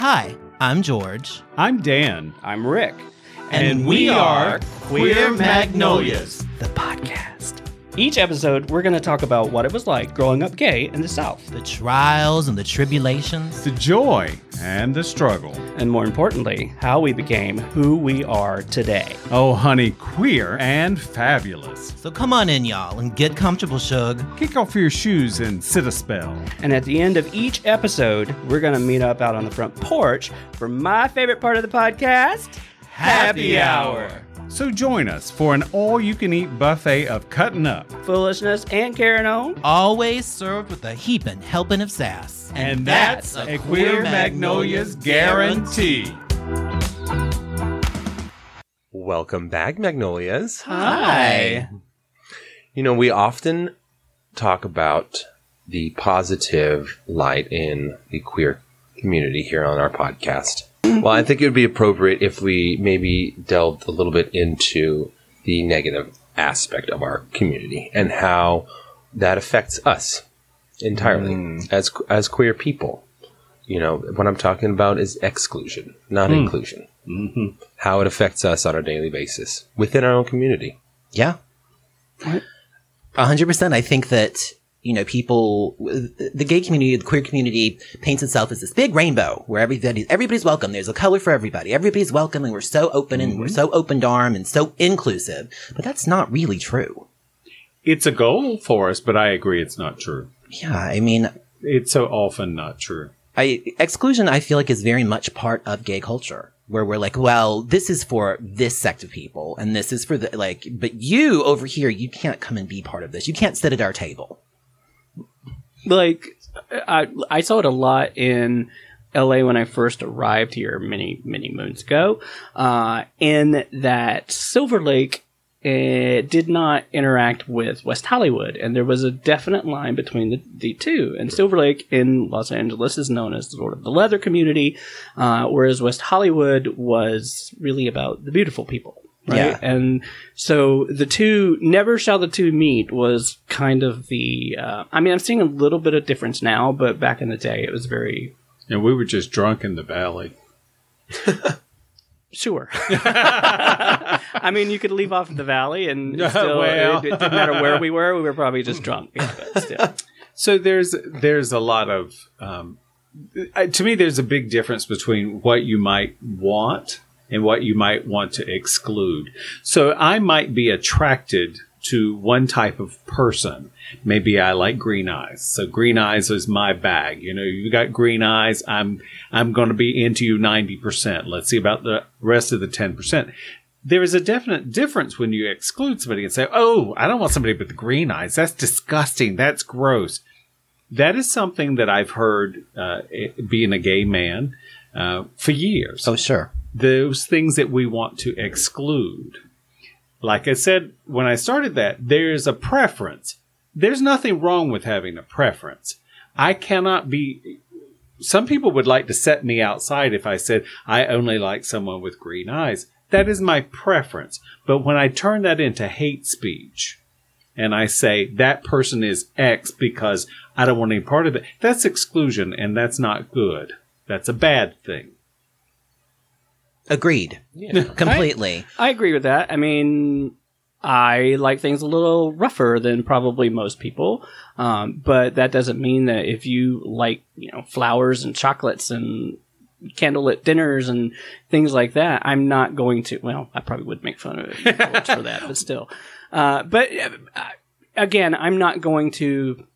Hi, I'm George. I'm Dan. I'm Rick. And, we, are Queer Magnolias, the podcast. Each episode, we're going to talk about what it was like growing up gay in the South. The trials and the tribulations. The joy and the struggle. And more importantly, how we became who we are today. Oh, honey, queer and fabulous. So come on in, y'all, and get comfortable, Shug. Kick off your shoes and sit a spell. And at the end of each episode, we're going to meet up out on the front porch for my favorite part of the podcast Happy Hour. So join us for an all you can eat buffet of cutting up. Foolishness and carrying on. Always served with a heaping helping of sass. And, that's, a Queer Magnolias guarantee. Welcome back, Magnolias. Hi. You know, we often talk about the positive light in the queer community here on our podcast. Well, I think it would be appropriate if we maybe delved a little bit into the negative aspect of our community and how that affects us entirely as as queer people. You know, what I'm talking about is exclusion, not inclusion. Mm-hmm. How it affects us on a daily basis within our own community. Yeah. A hundred percent. I think that, you know, people, the gay community, the queer community paints itself as this big rainbow where everybody, everybody's welcome. There's a color for everybody. Everybody's welcome and we're so open and we're mm-hmm. so open arm and so inclusive. But that's not really true. It's a goal for us, but I agree it's not true. Yeah. I mean, It's so often not true. I, exclusion, I feel like is very much part of gay culture where we're like, well, this is for this sect of people and this is for the, like, but you over here, you can't come and be part of this. You can't sit at our table. Like I I saw it a lot in LA when I first arrived here many many moons ago. Uh, in that Silver Lake uh, did not interact with West Hollywood, and there was a definite line between the, the two. And Silver Lake in Los Angeles is known as sort of the leather community, uh, whereas West Hollywood was really about the beautiful people. Right? Yeah. And so the two, never shall the two meet was kind of the, uh, I mean, I'm seeing a little bit of difference now, but back in the day it was very, And we were just drunk in the valley. sure. I mean, you could leave off the valley and still, Well. it, it didn't matter where we were, we were probably just drunk. Yeah, still. So there's there's a lot of um, to me there's a big difference between what you might want and what you might want to exclude. So I might be attracted to one type of person. Maybe I like green eyes. So green eyes is my bag. You know, you got green eyes. I'm I'm going to be into you 90%. Let's see about the rest of the 10%. There is a definite difference when you exclude somebody and say, "Oh, I don't want somebody with green eyes. That's disgusting. That's gross." That is something that I've heard uh, being a gay man uh, for years Oh, sure. Those things that we want to exclude. Like I said when I started that, there's a preference. There's nothing wrong with having a preference. I cannot be. Some people would like to set me outside if I said I only like someone with green eyes. That is my preference. But when I turn that into hate speech and I say that person is X because I don't want any part of it, that's exclusion and that's not good. That's a bad thing. Agreed. Completely. I agree with that. I mean, I like things a little rougher than probably most people, um, but that doesn't mean that if you like, you know, flowers and chocolates and candlelit dinners and things like that, I'm not going to. Well, I probably would make fun of it for that, but still. Uh, but uh, again, I'm not going to.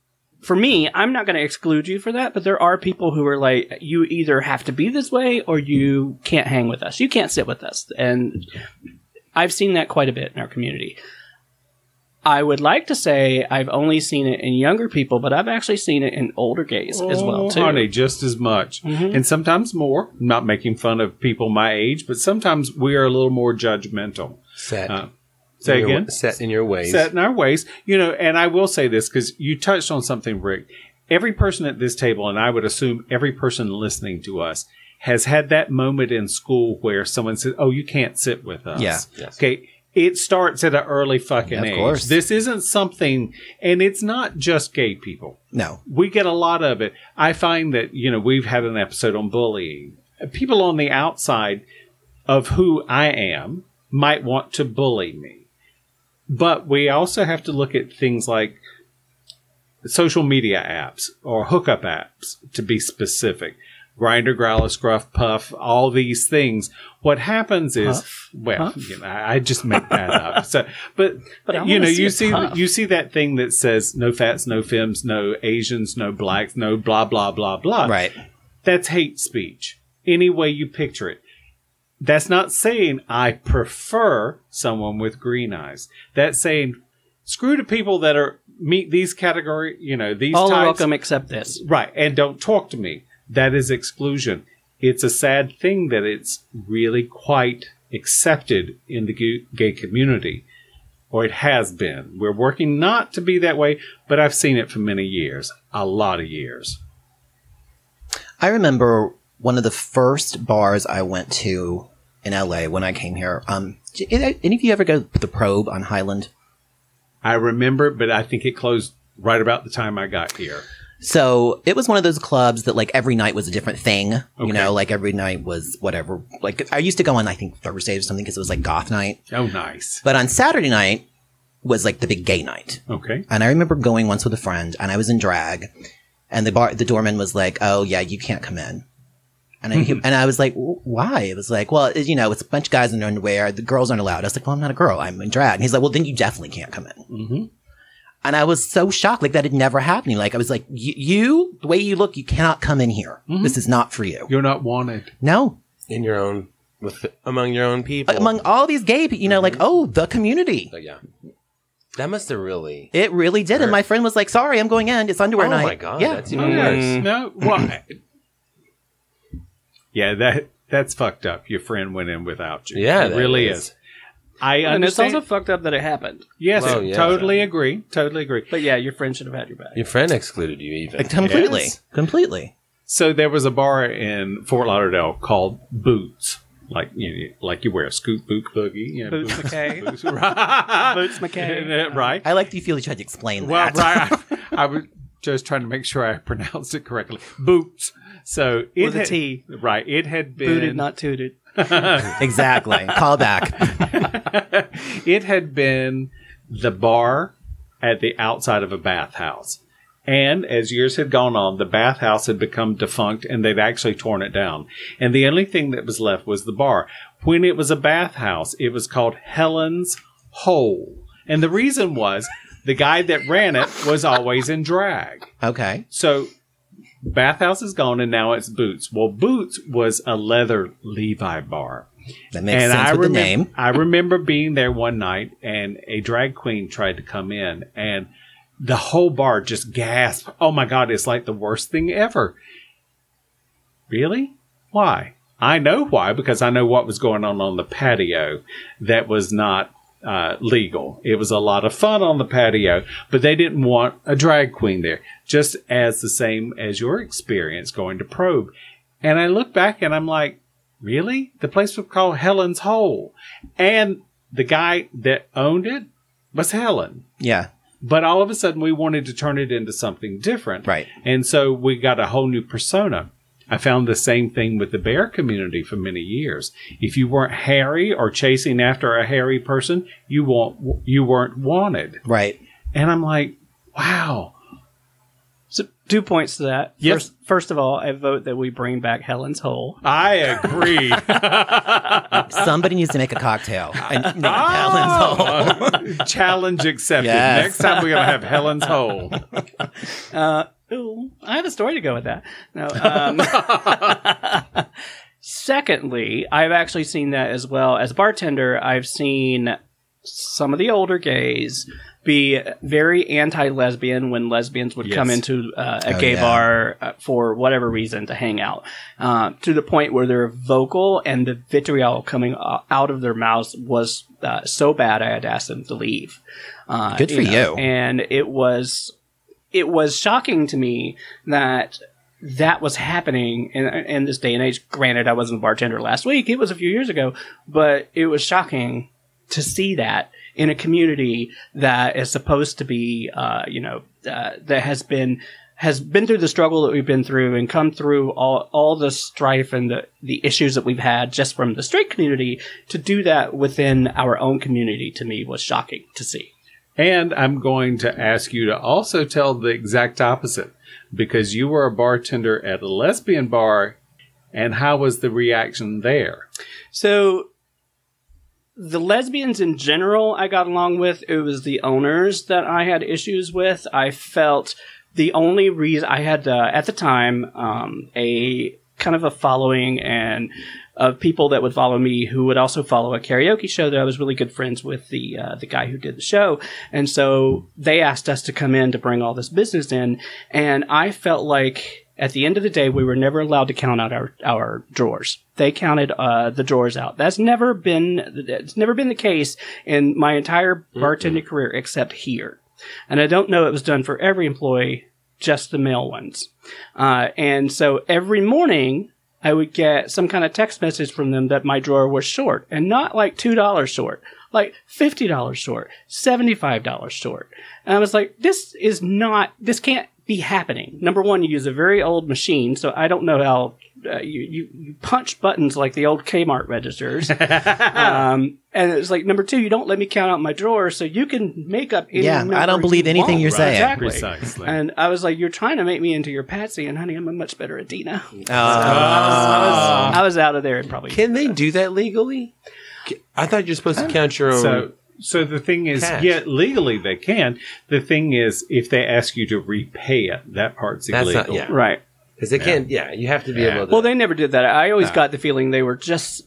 For me, I'm not going to exclude you for that, but there are people who are like, you either have to be this way or you can't hang with us. You can't sit with us. And I've seen that quite a bit in our community. I would like to say I've only seen it in younger people, but I've actually seen it in older gays as well Oh, too. Mm-hmm. Honey, just as much, and sometimes more. I'm not making fun of people my age, but sometimes we are a little more judgmental. Set. Uh, say in your- again. set in your ways. Set in our ways, you know. And I will say this because you touched on something, Rick. Every person at this table, and I would assume every person listening to us, has had that moment in school where someone says, "Oh, you can't sit with us." Yeah. Yes. Okay. It starts at an early fucking Of age. course. This isn't something, and it's not just gay people No. we get a lot of it. I find that, you know, we've had an episode on bullying. people on the outside of who I am might want to bully me. But we also have to look at things like social media apps or hookup apps to be specific. Grindr, Growlr, Scruff, Puff, all these things. What happens is, Puff? well, Puff? you know, I I just make that up. So, but, But you know, see you see, puff. you see that thing that says no fats, no femmes, no Asians, no blacks, no blah, blah, blah, blah. Right. That's hate speech. Any way you picture it. That's not saying I prefer someone with green eyes. That's saying screw the people that are meet these category, you know, these All are types. welcome except this. Right, and don't talk to me. That is exclusion. It's a sad thing that it's really quite accepted in the gay community, or it has been. We're working not to be that way, but I've seen it for many years, a lot of years. I remember one of the first bars I went to in LA when I came here. Um, did any of you ever go to the Probe on Highland? I remember, but I think it closed right about the time I got here. So it was one of those clubs that like every night was a different thing. You know, like every night was whatever. Like I used to go on I think Thursdays or something because it was like goth night. Oh, nice. But on Saturday night was like the big gay night. Okay. And I remember going once with a friend and I was in drag and the bar, the doorman was like, Oh yeah, you can't come in. And I, mm-hmm. and I was like, why? It was like, well, you know, it's a bunch of guys in their underwear. The girls aren't allowed. I was like, well, I'm not a girl. I'm in drag. And he's like, well, then you definitely can't come in. Mhm. And I was so shocked. Like that had never happened. Like I was like, you, you the way you look, you cannot come in here. Mm-hmm. This is not for you. You're not wanted. No. in your own with among your own people. Among all these gay people, you know, like, mm-hmm. oh, the community. But yeah, that must have really. It really did. And my friend was like, sorry, I'm going in. It's underwear Oh night. Oh my god, Yeah. that's oh, even worse. No, why? Yeah, that that's fucked up. Your friend went in without you. Yeah, it that really is. is. I And it's understand. also fucked up that it happened. yes, Well, yeah. totally agree. Totally agree. But yeah, your friend should have had your back. Your friend excluded you even. Completely. Yes. Completely. So there was a bar in Fort Lauderdale called Boots, like you know, like you wear a scoop boot boogie. You know, Boots McKay. Boots, right? Boots McKay. right? I like that you feel you tried to explain Well, that. right. I, I was just trying to make sure I pronounced it correctly. Boots. So it With a had, T. Right. It had been Booted, not tooted. exactly. Call back. it had been the bar at the outside of a bathhouse. And as years had gone on, the bathhouse had become defunct and they'd actually torn it down. And the only thing that was left was the bar. When it was a bathhouse, it was called Helen's Hole. And the reason was the guy that ran it was always in drag. Okay. So bathhouse is gone and now it's Boots. Well, Boots was a leather Levi bar. That makes sense with remem- the name. I remember being there one night and a drag queen tried to come in and the whole bar just gasped. Oh my God, it's like the worst thing ever. Really? Why? I know why because I know what was going on on the patio that was not uh, legal. It was a lot of fun on the patio, but they didn't want a drag queen there, just as the same as your experience going to Probe. And I look back and I'm like, really? The place was called Helen's Hole. And the guy that owned it was Helen. Yeah. But all of a sudden, we wanted to turn it into something different. Right. And so we got a whole new persona. I found the same thing with the bear community for many years. If you weren't hairy or chasing after a hairy person, you won't, you weren't wanted. Right. And I'm like, wow. So two points to that. Yes. First, first of all, I vote that we bring back Helen's Hole. I agree. Somebody needs to make a cocktail and name it Helen's Hole. Oh, Challenge accepted. Yes. Next time we're going to have Helen's Hole. Uh, ooh, I have a story to go with that. No. Um, secondly, I've actually seen that as well. As a bartender, I've seen some of the older gays be very anti-lesbian when lesbians would Yes. come into uh, a Oh, gay yeah. bar uh, for whatever reason to hang out, uh, to the point where they're vocal and the vitriol coming out of their mouths was uh, so bad I had to ask them to leave. Uh, Good for you. And it was it was shocking to me that that was happening in, in this day and age. Granted, I wasn't a bartender last week; it was a few years ago, but it was shocking to see that in a community that is supposed to be, uh, you know, uh, that has been has been through the struggle that we've been through and come through all all the strife and the the issues that we've had just from the straight community to do that within our own community to me was shocking to see. And I'm going to ask you to also tell the exact opposite because you were a bartender at a lesbian bar. And how was the reaction there? So the lesbians in general I got along with. It was the owners that I had issues with. I felt the only reason I had uh, at the time um, a kind of a following and of people that would follow me who would also follow a karaoke show that I was really good friends with the uh, the guy who did the show, and so they asked us to come in to bring all this business in, and I felt like at the end of the day we were never allowed to count out our our drawers. They counted uh, the drawers out. That's never been it's never been the case in my entire bartending career except here, and I don't know it was done for every employee, just the male ones, uh, and so every morning. I would get some kind of text message from them that my drawer was short and not like $2 short, like $50 short, $75 short. And I was like, this is not, this can't be happening. Number one, you use a very old machine, so I don't know how uh, you, you, you punch buttons like the old Kmart registers. um, and it's like, number two, you don't let me count out my drawer so you can make up any Yeah, I don't believe you anything want. you're saying. Exactly. Precisely. And I was like, you're trying to make me into your Patsy, and honey, I'm a much better Edina. Uh, I, was, I, was, I was out of there and probably. Can they do that legally? I thought you're supposed to count your own. So, so the thing is, Cash. yeah, legally they can. The thing is, if they ask you to repay it, that part's That's illegal. not- yeah. Right. Because they can't. Yeah, you have to be Yeah. able to. Well, they never did that. I always got the feeling they were just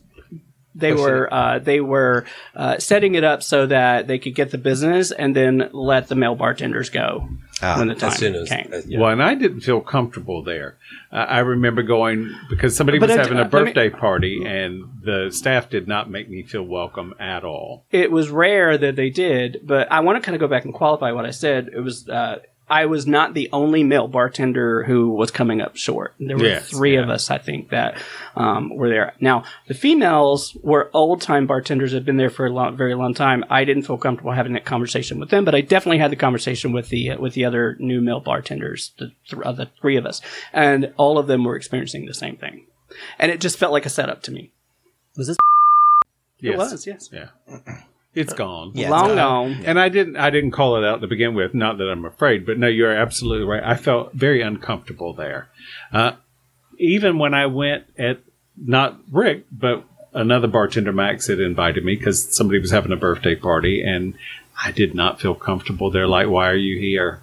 they Pushing were uh, they were uh, setting it up so that they could get the business and then let the male bartenders go Ah, when the time as soon as, came. as- yeah. Well, and I didn't feel comfortable there. Uh, I remember going because somebody But was I- having uh, a let me- birthday party, and the staff did not make me feel welcome at all. it was rare that they did, but I want to kind of go back and qualify what I said. It was uh, I was not the only male bartender who was coming up short. There were Yes, three of us, I think, that um, were there. Now the females were old time bartenders, had been there for a long, very long time. I didn't feel comfortable having that conversation with them, but I definitely had the conversation with the with the other new male bartenders, the, th- uh, the three of us, and all of them were experiencing the same thing, and it just felt like a setup to me. was this? Yes. It was, yes, Yeah, it's gone. Yeah, long it's, gone. And I didn't. I didn't call it out to begin with. Not that I'm afraid, but no, you're absolutely right. I felt very uncomfortable there. Uh, even when I went at not Rick, but another bartender, Max, had invited me because somebody was having a birthday party, and I did not feel comfortable there. Like, why are you here?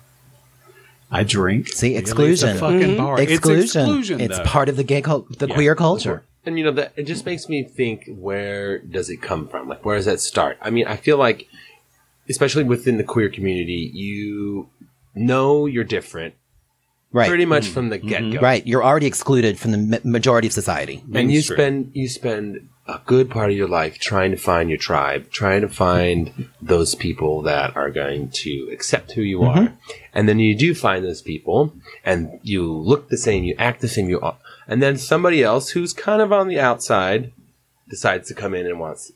I drink. See, Really? exclusion. It's a fucking bar. Exclusion. It's exclusion. It's part of the gay cult, the Yeah. queer culture. And you know that it just makes me think where does it come from? Like where does that start? I mean, I feel like especially within the queer community, you know you're different Right. pretty much mm-hmm. from the get-go. Mm-hmm. Right. You're already excluded from the ma- majority of society. And you spend you spend a good part of your life trying to find your tribe, trying to find those people that are going to accept who you mm-hmm. are. And then you do find those people and you look the same, you act the same, you are. And then somebody else who's kind of on the outside decides to come in and wants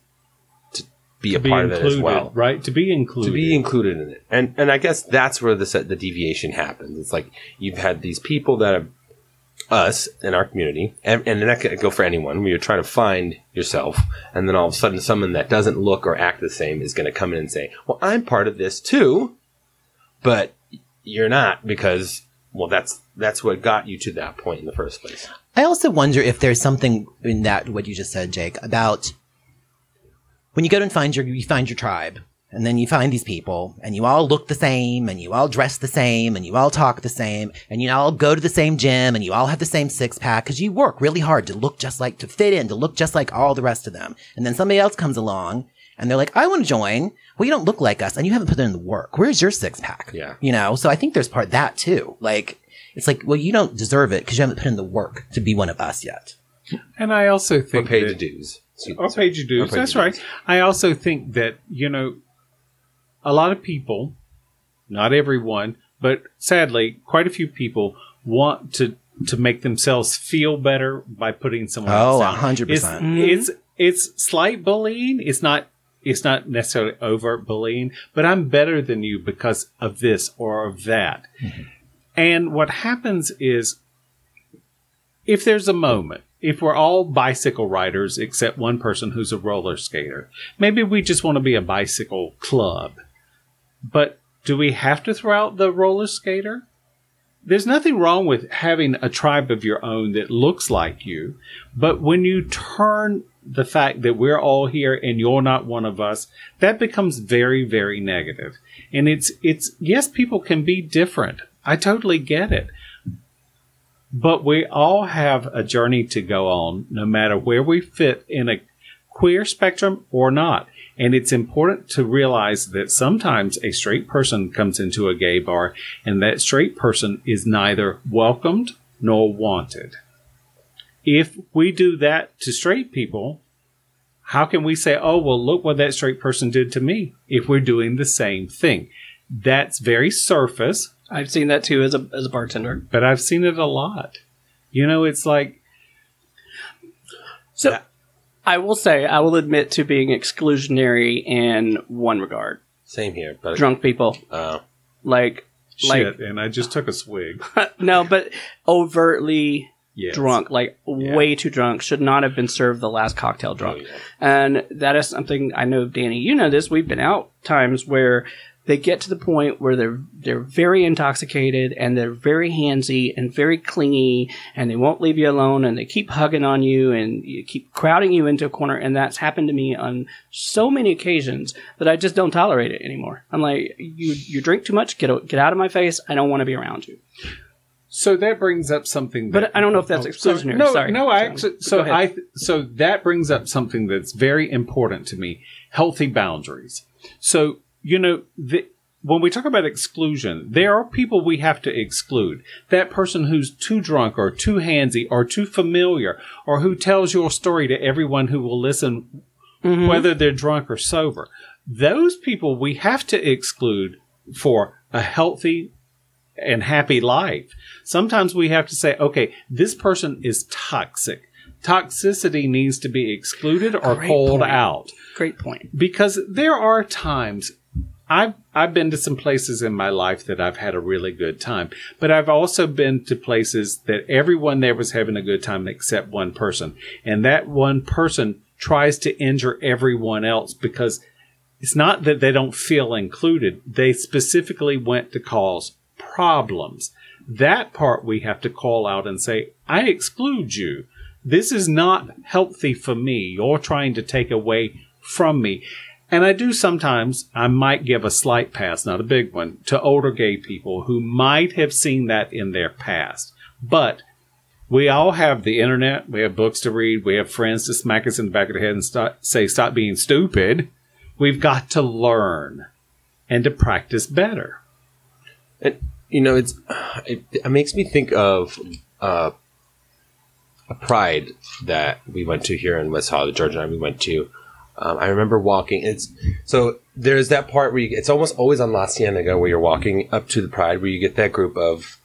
to be a be part of it as well. right? To be included. To be included in it. And and I guess that's where the set, the deviation happens. It's like you've had these people that have us in our community, and, and that could go for anyone. Where you're trying to find yourself, and then all of a sudden, someone that doesn't look or act the same is going to come in and say, "Well, I'm part of this too," but you're not because well, that's that's what got you to that point in the first place. I also wonder if there's something in that what you just said, Jake, about when you go and find your you find your tribe, and then you find these people, and you all look the same, and you all dress the same, and you all talk the same, and you all go to the same gym, and you all have the same six pack because you work really hard to look just like to fit in, to look just like all the rest of them. And then somebody else comes along, and they're like, "I want to join." Well, you don't look like us, and you haven't put in the work. Where's your six pack? Yeah. you know. So I think there's part of that too. Like. It's like, well, you don't deserve it because you haven't put in the work to be one of us yet. and I also Or think pay that- the dues. Or paid your dues. That's your right. dues. I also think that, you know, a lot of people, not everyone, but sadly, quite a few people want to to make themselves feel better by putting someone Oh, else 100%. It's, Mm-hmm. it's it's slight bullying. It's not it's not necessarily overt bullying, but I'm better than you because of this or of that. Mm-hmm. And what happens is if there's a moment, if we're all bicycle riders except one person who's a roller skater, maybe we just want to be a bicycle club. But do we have to throw out the roller skater? There's nothing wrong with having a tribe of your own that looks like you, but when you turn the fact that we're all here and you're not one of us, that becomes very, very negative. And it's, it's, yes, people can be different. I totally get it. But we all have a journey to go on, no matter where we fit in a queer spectrum or not. And it's important to realize that sometimes a straight person comes into a gay bar and that straight person is neither welcomed nor wanted. If we do that to straight people, how can we say, oh, well, look what that straight person did to me if we're doing the same thing? That's very surface, I've seen that too as a as a bartender. but I've seen it a lot. You know, it's like, So I will say I will admit to being exclusionary in one regard. Same here, but Drunk people. Uh, Like like shit, and I just took a swig. no, but overtly Yes. drunk, like way too drunk, should not have been served the last cocktail drunk. Oh, yeah. And that is something I know, Danny, you know this. We've been out times where they get to the point where they're they're very intoxicated and they're very handsy and very clingy and they won't leave you alone and they keep hugging on you and you keep crowding you into a corner and that's happened to me on so many occasions that I just don't tolerate it anymore. I'm like, you you drink too much, get get out of my face. I don't want to be around you. So that brings up something. That, But I don't know if that's Oh, exclusionary. No, Sorry. no, I So, actually. So. I. So that brings up something that's very important to me: healthy boundaries. So you know, the, when we talk about exclusion, there are people we have to exclude. That person who's too drunk, or too handsy, or too familiar, or who tells your story to everyone who will listen, mm-hmm. whether they're drunk or sober. Those people we have to exclude for a healthy and happy life. Sometimes we have to say, okay, this person is toxic. Toxicity needs to be excluded or Great called point. out Great point. because there are times I've I've been to some places in my life that I've had a really good time, but I've also been to places that everyone there was having a good time except one person, and that one person tries to injure everyone else because it's not that they don't feel included; they specifically went to cause problems. That part we have to call out and say, "I exclude you. This is not healthy for me. You're trying to take away from me." And I do sometimes, I might give a slight pass, not a big one, to older gay people who might have seen that in their past. But we all have the internet, we have books to read, we have friends to smack us in the back of the head and say, stop being stupid. We've got to learn and to practice better. And you know, it's it, it makes me think of uh, a pride that we went to here in West Hollywood. George and we went to. Um, I remember walking. It's so there's that part where you, it's almost always on La Cienega where you're walking up to the pride where you get that group of.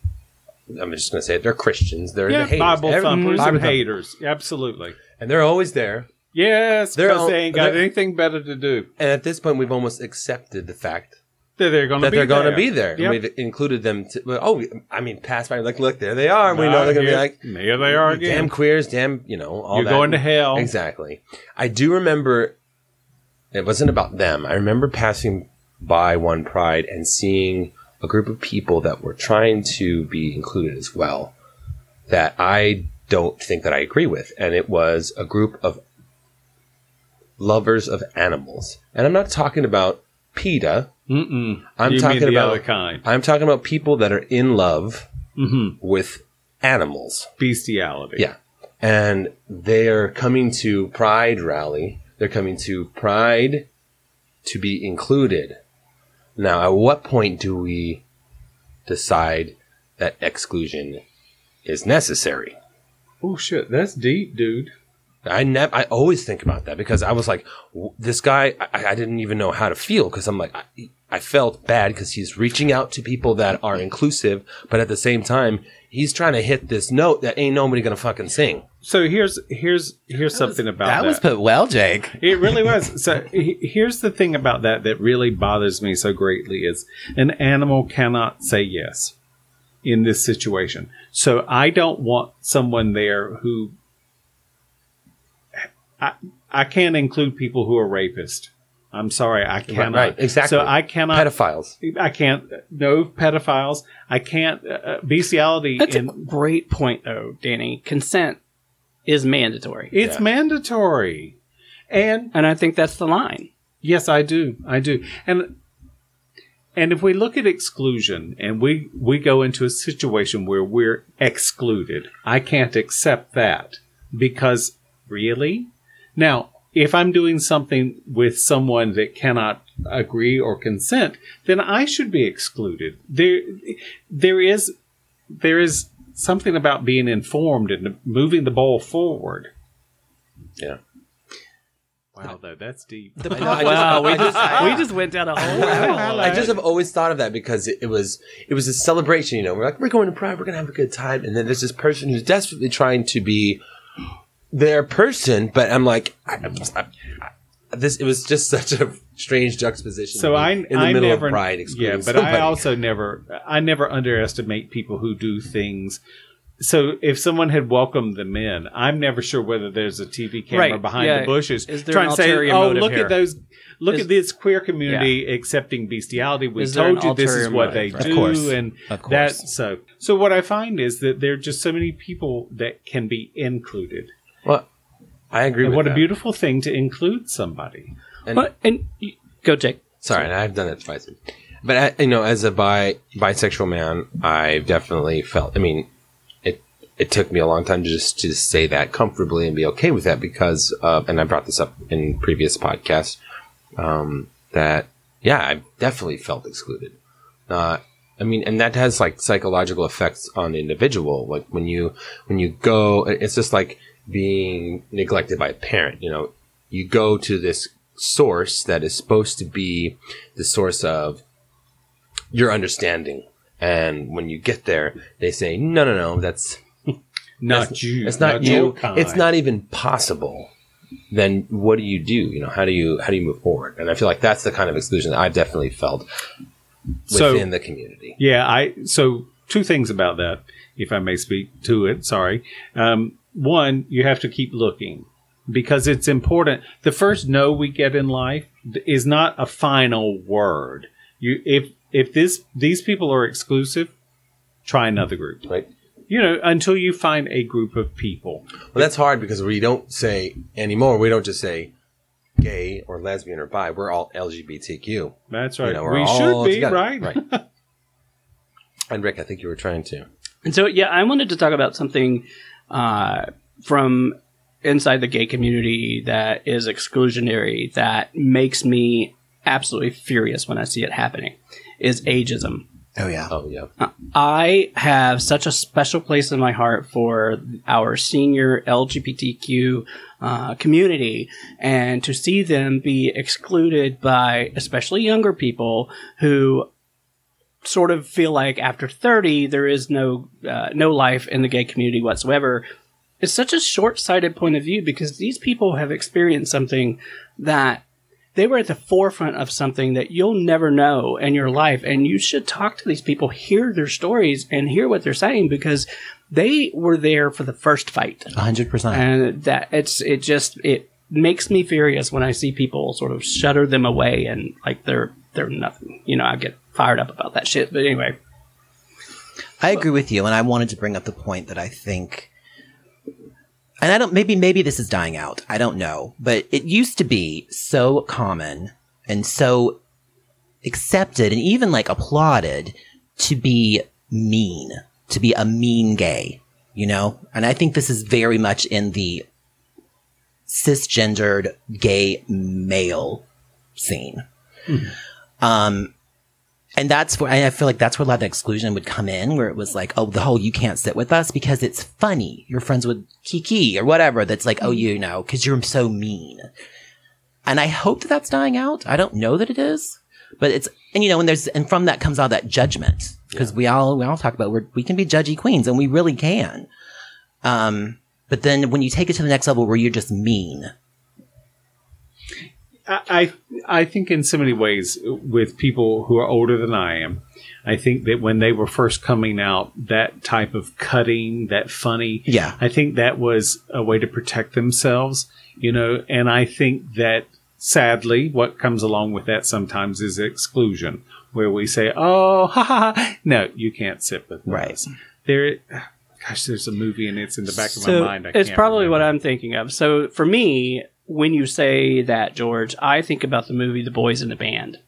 I'm just going to say it. They're Christians. They're Yeah, the haters. Bible Every- thumpers Bible and haters. Absolutely. and they're always there. Yes, They're because all- they ain't got anything better to do. And at this point, we've almost accepted the fact That they're going to be they're going there. to be there. Yep. And we've included them. To, well, oh, I mean, pass by. Like, look, there they are. we know they're going to be like, there they are again. damn queers, damn, you know, all You're that. going to hell. Exactly. I do remember it wasn't about them. I remember passing by one pride and seeing a group of people that were trying to be included as well that I don't think that I agree with. And it was a group of lovers of animals. And I'm not talking about PETA. Mm-mm. I'm You talking about kind. I'm talking about people that are in love Mm-hmm. with animals. Bestiality. Yeah. And they are coming to Pride rally. They're coming to Pride to be included. Now, at what point do we decide that exclusion is necessary? Oh shit, that's deep, dude. I never. I always think about that because I was like, w- this guy. I, I didn't even know how to feel because I'm like, I, I felt bad because he's reaching out to people that are inclusive, but at the same time, he's trying to hit this note that ain't nobody gonna fucking sing. So here's here's here's something about that. That was put well, Jake. It really was. So he- here's the thing about that that really bothers me so greatly is an animal cannot say yes. in this situation. So I don't want someone there who I, I can't include people who are rapists. I'm sorry, I cannot. right, exactly. So I cannot. Pedophiles. I can't. No pedophiles. I can't. Uh, uh, bestiality. That's a in, great point, though, Danny. Consent is mandatory, it's Yeah. mandatory, and and I think that's the line. Yes, I do. I do. And and if we look at exclusion and we we go into a situation where we're excluded, I can't accept that because really? Now, if I'm doing something with someone that cannot agree or consent, then I should be excluded. There there is there is something about being informed and moving the ball forward. Yeah. Wow, though that's deep. I I just- Wow, oh, we just just- we just went down a whole hole. I just have always thought of that because it, it was it was a celebration. You know, we're like we're going to Pride, we're going to have a good time, and then there's this person who's desperately trying to be their person, but I'm like, I, I, I, this. It was just such a strange juxtaposition. So to be I, in the I middle never, of Pride, yeah, excluding but I also never, I never underestimate people who do things. So if someone had welcomed them in, I'm never sure whether there's a TV camera Right, behind yeah. the bushes Is there trying an to say, "Oh, motive look here?" at those." Look Is- at this queer community accepting bestiality. We Is told you this is ulterior what they motive? do, Of course. and Of course. that so. So what I find is that there are just so many people that can be included. well, I agree. And with what that. a beautiful thing to include somebody. And- But, and go, Jake. Sorry, and I've done that twice. But you know, as a bi bisexual man, I've definitely felt. I mean, it it took me a long time to just to say that comfortably and be okay with that because, uh, and I brought this up in previous podcasts. Um, that yeah, I've definitely felt excluded. Uh, I mean, and that has like psychological effects on the individual. Like when you when you go, it's just like being neglected by a parent. You know, you go to this source that is supposed to be the source of your understanding, and when you get there, they say, "No, no, no, that's Not that's, you. It's not, your you. It's not even possible." Then what do you do? You know, how do you how do you move forward? And I feel like that's the kind of exclusion that I've definitely felt So- within the community. Yeah, I so two things about that, if I may speak to it. Sorry. Um, one, you have to keep looking because it's important. The first no we get in life is not a final word. You if if this these people are exclusive, try another group. Right. You know, until you find a group of people. Well, that's hard because we don't say anymore. We don't just say gay or lesbian or bi. We're all LGBTQ. That's right. You know, we're we all should be together. right. Right. and Rick, I think you were trying to. And so, yeah, I wanted to talk about something uh, from inside the gay community that is exclusionary that makes me absolutely furious when I see it happening. Is ageism. Oh yeah. Oh yeah. I have such a special place in my heart for our senior LGBTQ uh, community, and to see them be excluded by especially younger people who sort of feel like after 30 there is no uh, no life in the gay community whatsoever. It's such a short-sighted point of view because these people have experienced something that they were at the forefront of something that you'll never know in your life. And you should talk to these people hear their stories and hear what they're saying because they were there for the first fight. Hundred percent. and that it's it just it makes me furious when i see people sort of shudder them away and like they're they're nothing. You know i get fired up about that shit but anyway I agree with you, and I wanted to bring up the point that I think, and I don't. Maybe maybe this is dying out. I don't know, but it used to be so common and so accepted and even like applauded to be mean, to be a mean gay. You know, and I think this is very much in the cisgendered gay male scene. Um, and that's where I feel like that's where a lot of the exclusion would come in, where it was like, oh, the whole you can't sit with us because it's funny. You're friends with Kiki or whatever. That's like, oh, you know, because you're so mean. And I hope that that's dying out. I don't know that it is, but it's and you know, and there's and from that comes all that judgment because we all we all talk about we're, we can be judgy queens and we really can. Um, but then when you take it to the next level where you're just mean, I I I think in so many ways with people who are older than I am, I think that when they were first coming out, that type of cutting, that funny, Yeah. I think that was a way to protect themselves, you know, and I think that sadly, what comes along with that sometimes is exclusion, where we say, "Oh, ha ha, ha. no, you can't sit with Right. us." There, gosh, there's a movie and it's in the back of my mind. I it's can't probably what. I'm thinking of. So for me, when you say that, George, I think about the movie The Boys in the Band.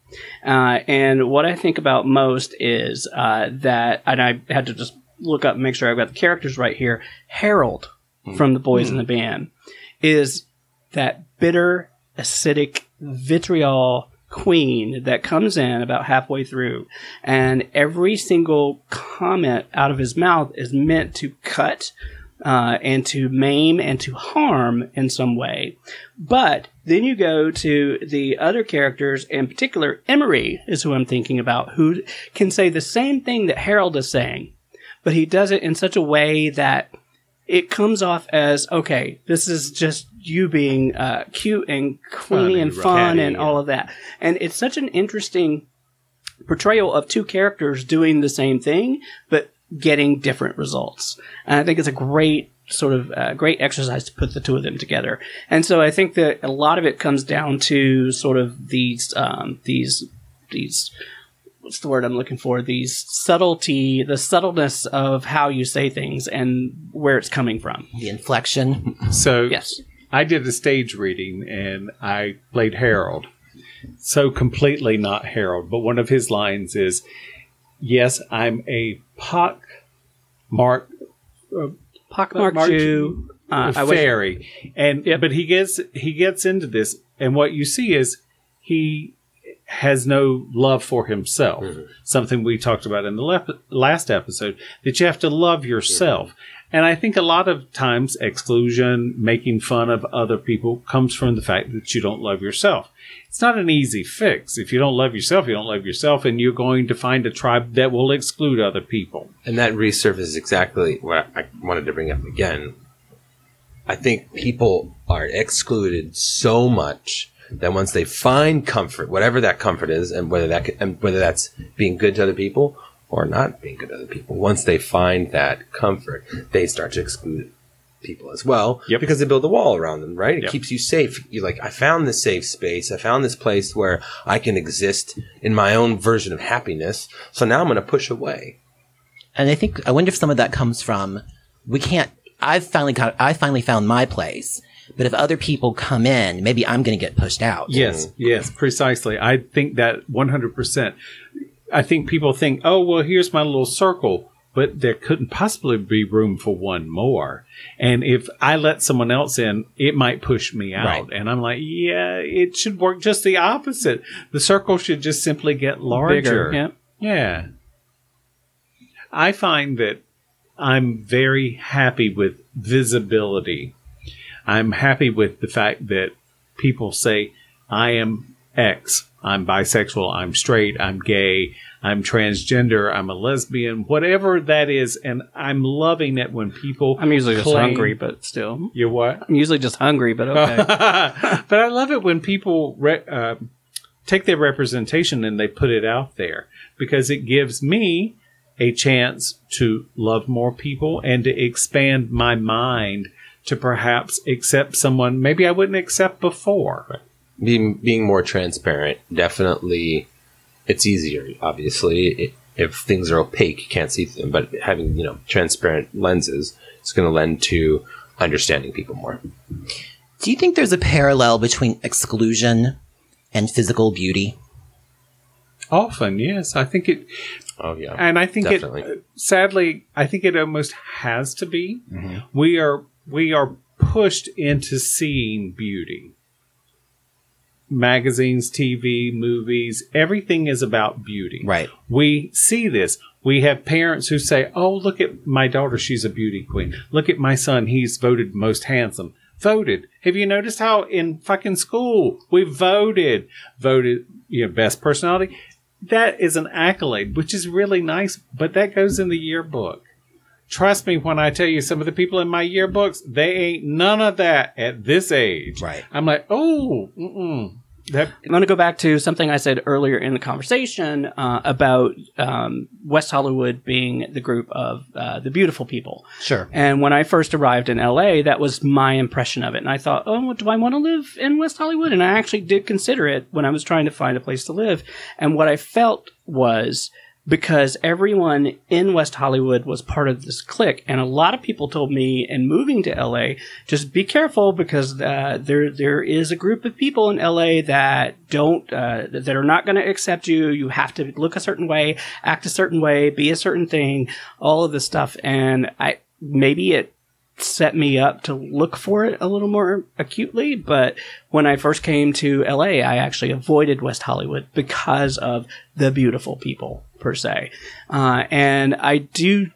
Uh, and what I think about most is uh, that, and I had to just look up and make sure I've got the characters right here. Harold from The Boys in the Band is that bitter, acidic, vitriol queen that comes in about halfway through, and every single comment out of his mouth is meant to cut uh, and to maim and to harm in some way. But then you go to the other characters, in particular, Emory is who I'm thinking about, who can say the same thing that Harold is saying, but he does it in such a way that it comes off as okay, this is just you being uh, cute and queeny and fun and all of that. And it's such an interesting portrayal of two characters doing the same thing, but getting different results. And I think it's a great sort of uh, great exercise to put the two of them together. And so I think that a lot of it comes down to sort of these um, these these what's the word I'm looking for? These subtlety, the subtleness of how you say things and where it's coming from. The inflection. So Yes. I did a stage reading and I played Harold. So completely not Harold, but one of his lines is, "Yes, I'm a pock mark Pockmarked March- Jew. Uh, I wish, fairy," and Yep. but he gets he gets into this, and what you see is he has no love for himself. Something we talked about in the lep- last episode that you have to love yourself. And I think a lot of times exclusion, making fun of other people comes from the fact that you don't love yourself. It's not an easy fix. If you don't love yourself, you don't love yourself, and you're going to find a tribe that will exclude other people. And that resurfaces exactly what I wanted to bring up again. I think people are excluded so much that once they find comfort, whatever that comfort is, and whether that and whether that's being good to other people or not being good to other people, once they find that comfort, they start to exclude people as well Yep. because they build a wall around them, right? It Yep. keeps you safe. You're like, I found this safe space. I found this place where I can exist in my own version of happiness. So now I'm going to push away. And I think I wonder if some of that comes from we can't. I've finally got. I finally found my place. But if other people come in, maybe I'm going to get pushed out. Yes, mm-hmm. yes, precisely. I think that 100%. I think people think, oh, well, here's my little circle, but there couldn't possibly be room for one more. And if I let someone else in, it might push me out. Right. And I'm like, yeah, it should work just the opposite. The circle should just simply get larger. Yeah. Yeah. I find that I'm very happy with visibility. I'm happy with the fact that people say, I am X. I'm bisexual. I'm straight. I'm gay. I'm transgender. I'm a lesbian. Whatever that is. And I'm loving it when people. I'm usually just hungry, but still. You're what? I'm usually just hungry, but okay. but I love it when people re- uh, take their representation and they put it out there because it gives me a chance to love more people and to expand my mind to perhaps accept someone maybe I wouldn't accept before. Being being more transparent definitely it's easier obviously I- if things are opaque you can't see them but having you know transparent lenses is going to lend to understanding people more Do you think there's a parallel between exclusion and physical beauty? Often, yes, I think it, oh yeah and I think Definitely. it. Sadly, I think it almost has to be. Mm-hmm. We are we are pushed into seeing beauty. Magazines, TV, movies, everything is about beauty. Right. We see this. We have parents who say, "Oh, look at my daughter; she's a beauty queen. Look at my son; he's voted most handsome." Voted. Have you noticed how in fucking school we voted, voted, you know, best personality? That is an accolade, which is really nice, but that goes in the yearbook. Trust me when I tell you, some of the people in my yearbooks, they ain't none of that at this age. Right. I'm like, oh, mm-mm. That I'm going to go back to something I said earlier in the conversation uh, about um, West Hollywood being the group of uh, the beautiful people. Sure. And when I first arrived in LA, that was my impression of it. And I thought, oh, do I want to live in West Hollywood? And I actually did consider it when I was trying to find a place to live. And what I felt was because everyone in West Hollywood was part of this clique. And a lot of people told me in moving to LA, just be careful because uh, there there is a group of people in LA that don't uh, that are not going to accept you. You have to look a certain way, act a certain way, be a certain thing, all of this stuff. And I maybe it set me up to look for it a little more acutely. But when I first came to LA, I actually avoided West Hollywood because of the beautiful people per se. Uh, and I do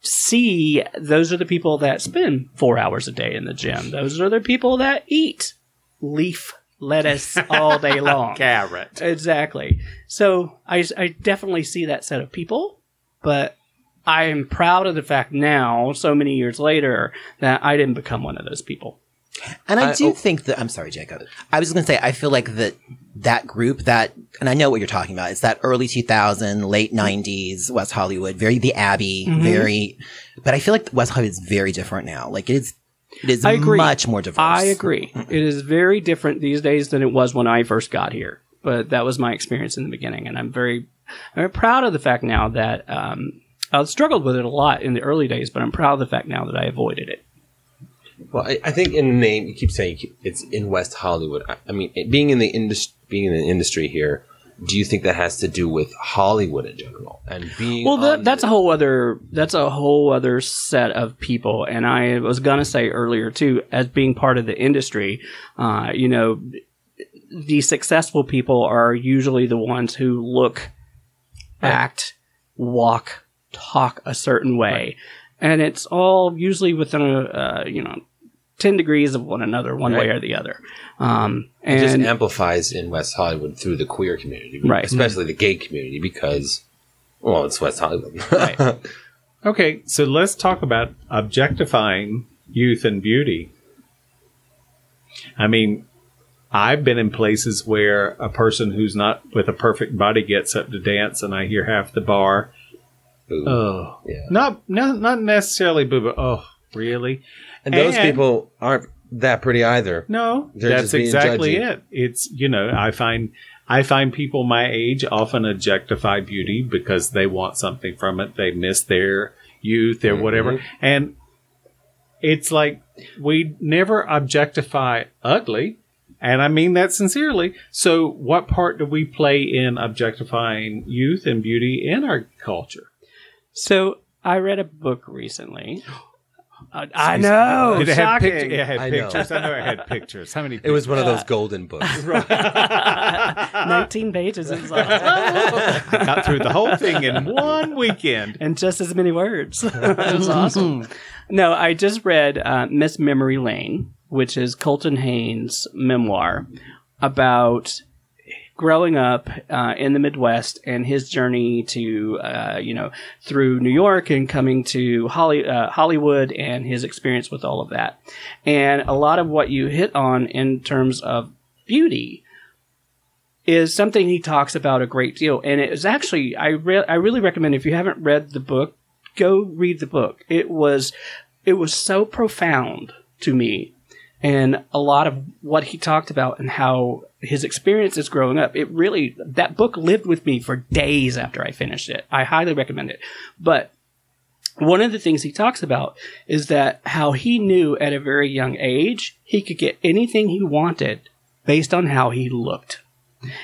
see those are the people that spend four hours a day in the gym. Those are the people that eat leaf lettuce all day long. carrot. Exactly. So I, I definitely see that set of people, but I am proud of the fact now, so many years later, that I didn't become one of those people. And I, I- do oh. think that I'm sorry, Jacob. I was going to say I feel like that that group that, and I know what you're talking about. It's that early 2000, late 90s West Hollywood, very the Abbey, Mm-hmm. very. But I feel like West Hollywood is very different now. Like it is, it is I agree. much more diverse. I agree. It is very different these days than it was when I first got here. But that was my experience in the beginning, and I'm very, I'm very proud of the fact now that um, I struggled with it a lot in the early days, but I'm proud of the fact now that I avoided it. Well, I, I think in the name you keep saying it's in West Hollywood. I, I mean, it- being in the industry, being in the industry here, do you think that has to do with Hollywood in general and being? Well, that, that's the- a whole other that's a whole other set of people. And I was gonna say earlier too, as being part of the industry, uh, you know, the successful people are usually the ones who look, act, walk, talk a certain way, and it's all usually within a uh, you know. 10 degrees of one another, one way or the other. Um, It just amplifies in West Hollywood through the queer community, Right. Especially the gay community because, well, it's West Hollywood. Right. Okay, so let's talk about objectifying youth and beauty. I mean, I've been in places where a person who's not with a perfect body gets up to dance, and I hear half the bar. Ooh. Oh, Yeah. not not not necessarily boo, but oh, really? And those And- people aren't that pretty either. No, They're that's just being exactly judgy. it. It's you know, I find I find people my age often objectify beauty because they want something from it. They miss their youth or whatever, mm-hmm. and it's like we never objectify ugly. And I mean that sincerely. So, what part do we play in objectifying youth and beauty in our culture? So I read a book recently. Uh, I know. Did it have, shocking. pict- it had I know. pictures? I know it had pictures. How many? It was one of those golden books. 19 pages is like, got through the whole thing in one weekend. and just as many words. it was awesome. No, I just read uh, Miss Memory Lane, which is Colton Haynes' memoir about growing up uh, in the Midwest and his journey to, uh, you know, through New York and coming to Holly, uh, Hollywood and his experience with all of that. And a lot of what you hit on in terms of beauty is something he talks about a great deal. And it is actually, I, re- I really recommend if you haven't read the book, go read the book. It was, it was so profound to me. And a lot of what he talked about and how his experiences growing up, it really, that book lived with me for days after I finished it. I highly recommend it. But one of the things he talks about is that how he knew at a very young age he could get anything he wanted based on how he looked.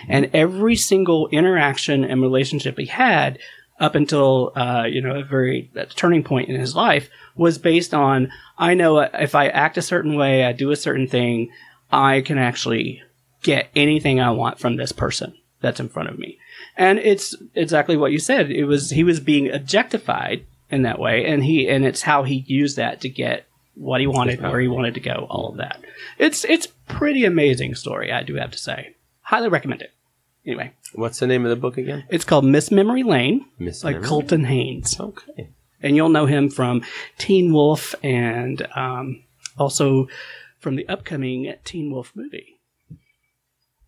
And every single interaction and relationship he had up until, uh, you know, a very a turning point in his life was based on, I know if I act a certain way, I do a certain thing, I can actually get anything I want from this person that's in front of me. And it's exactly what you said. It was, he was being objectified in that way. And he, and it's how he used that to get what he wanted, where he wanted to go, all of that. It's, it's pretty amazing story, I do have to say. Highly recommend it. Anyway, What's the name of the book again? it's called Miss Memory Lane, Miss like Memory? Colton Haynes. Okay. And you'll know him from Teen Wolf and um, also from the upcoming Teen Wolf movie.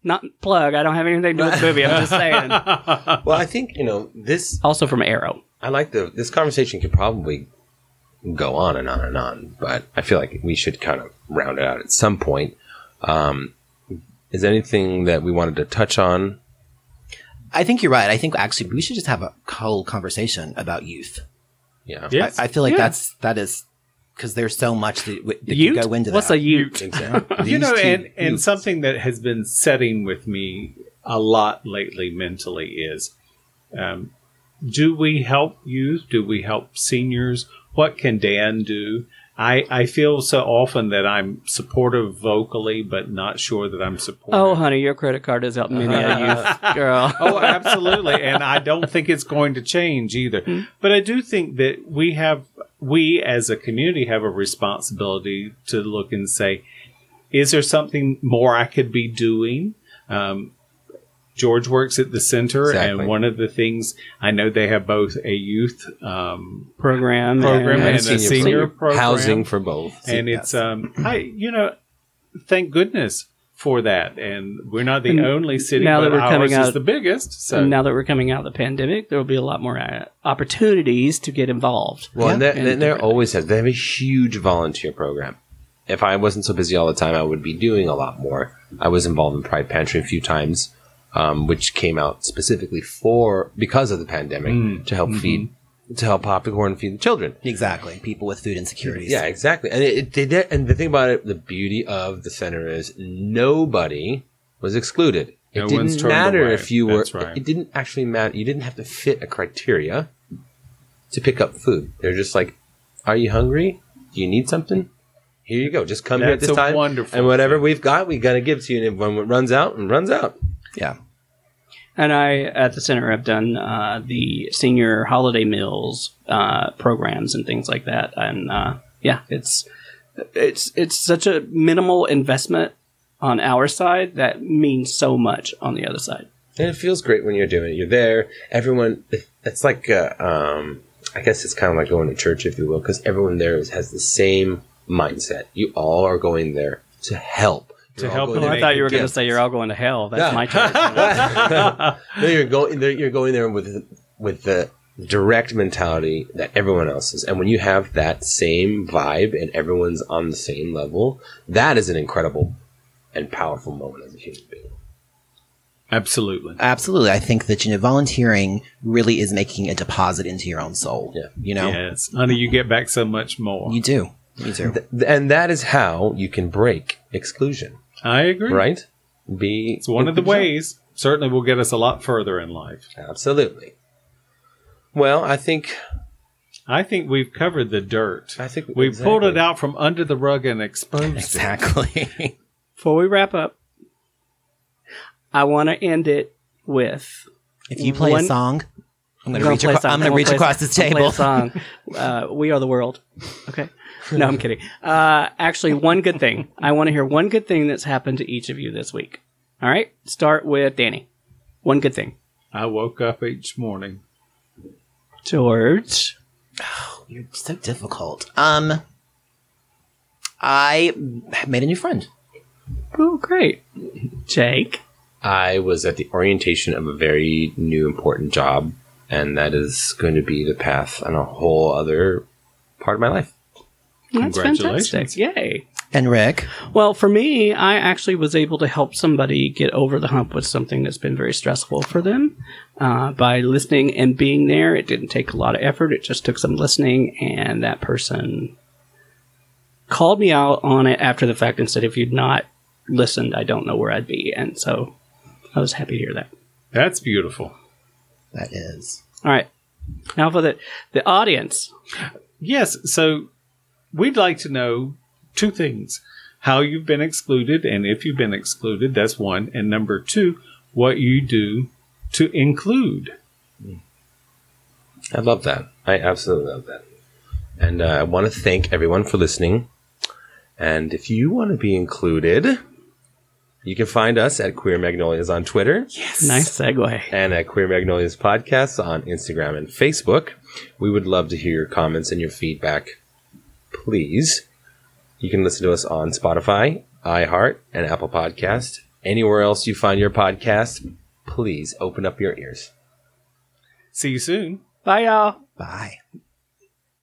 Not plug. I don't have anything to do with the movie. I'm just saying. Well, I think you know this. Also from Arrow. I like the this conversation could probably go on and on and on, but I feel like we should kind of round it out at some point. Um, is there anything that we wanted to touch on? I think you're right. I think actually we should just have a whole conversation about youth. Yeah, Yes. I, I feel like Yeah. that's that is because there's so much that, w- that Ute? can go into What's that. a Ute? exactly. you know, and, and youths. something that has been setting with me a lot lately mentally is um, do we help youth? Do we help seniors? What can Dan do? I, I feel so often that I'm supportive vocally, but not sure that I'm supportive. Oh, honey, your credit card has helped many a youth girl. oh, absolutely. And I don't think it's going to change either. But I do think that we have, we as a community have a responsibility to look and say, is there something more I could be doing? Um, George works at the center, Exactly. and one of the things I know they have both a youth um, program, program and, and, a senior senior program, housing for both. and it's um, I you know, thank goodness for that. And we're not the And only city, now that but we're coming ours is out- the biggest. So and now that we're coming out of the pandemic, there will be a lot more uh, opportunities to get involved. Well, and Yeah. they're, And they're always have. They have a huge volunteer program. If I wasn't so busy all the time, I would be doing a lot more. I was involved in Pride Pantry a few times, um, which came out specifically for because of the pandemic Mm. to help Mm-hmm. feed to help popcorn feed the children. exactly people with food insecurities. Yeah, exactly. And it, it, they did, and the thing about it, the beauty of the center is nobody was excluded. It No didn't turned matter away. if you were. That's right. It didn't actually matter. You didn't have to fit a criteria to pick up food. They're just like, "Are you hungry? Do you need something? Here you go. Just come here at this a time, wonderful and whatever thing. we've got, we're gonna give to you. And when it runs out, and runs out. Yeah. And I, at the center, have done uh, the senior holiday meals uh, programs and things like that. And uh, yeah, it's it's it's such a minimal investment on our side that means so much on the other side. And it feels great when you're doing it. You're there. Everyone. It's like, uh, um, I guess it's kind of like going to church, if you will, because everyone there is, has the same mindset. You all are going there to help. To You're help going and Well, I thought you were going to say you're all going to hell. That's Yeah. my church. you no, you're going. there- You're going there with with the direct mentality that everyone else is, and when you have that same vibe and everyone's on the same level, that is an incredible and powerful moment as a human being. absolutely. Absolutely. I think that, you know, volunteering really is making a deposit into your own soul. Yeah. You know, Yes, honey, you get back so much more. you do. You do. Th- and that is how you can break exclusion, I agree. right? Be It's one of the ways. Certainly, will get us a lot further in life. Absolutely. Well, I think I think we've covered the dirt. I think we've pulled it out from under the rug and exposed it. Exactly. Before we wrap up, I want to end it with if you play One- a song, I'm going I'm to reach, play a acro- song. I'm going to reach play a- across this I'm play table. a song. Uh, we are the world. Okay. No, I'm kidding. Uh, actually, one good thing. I want to hear one good thing that's happened to each of you this week. All right. Start with Danny. One good thing. I woke up each morning. George. You're so difficult. Um, I made a new friend. Oh, great. Jake. I was at the orientation of a very new important job, and that is going to be the path on a whole other part of my life. That's Congratulations. fantastic. Yay. And Rick, Well, for me, I actually was able to help somebody get over the hump with something that's been very stressful for them uh, by listening and being there. It didn't take a lot of effort, it just took some listening, and that person called me out on it after the fact and said, If you'd not listened, I don't know where I'd be. And so I was happy to hear that. That's beautiful. that is. All right. Now for the, the audience. Yes. So we'd like to know two things how you've been excluded, and if you've been excluded, that's one. And number two, what you do to include. I love that. I absolutely love that. And uh, I want to thank everyone for listening. And if you want to be included, you can find us at Queer Magnolias on Twitter. Yes. Nice segue. and at Queer Magnolias Podcasts on Instagram and Facebook. We would love to hear your comments and your feedback. Please, you can listen to us on Spotify, iHeart, and Apple Podcast. anywhere else you find your podcast, please open up your ears. See you soon. Bye, y'all. Bye.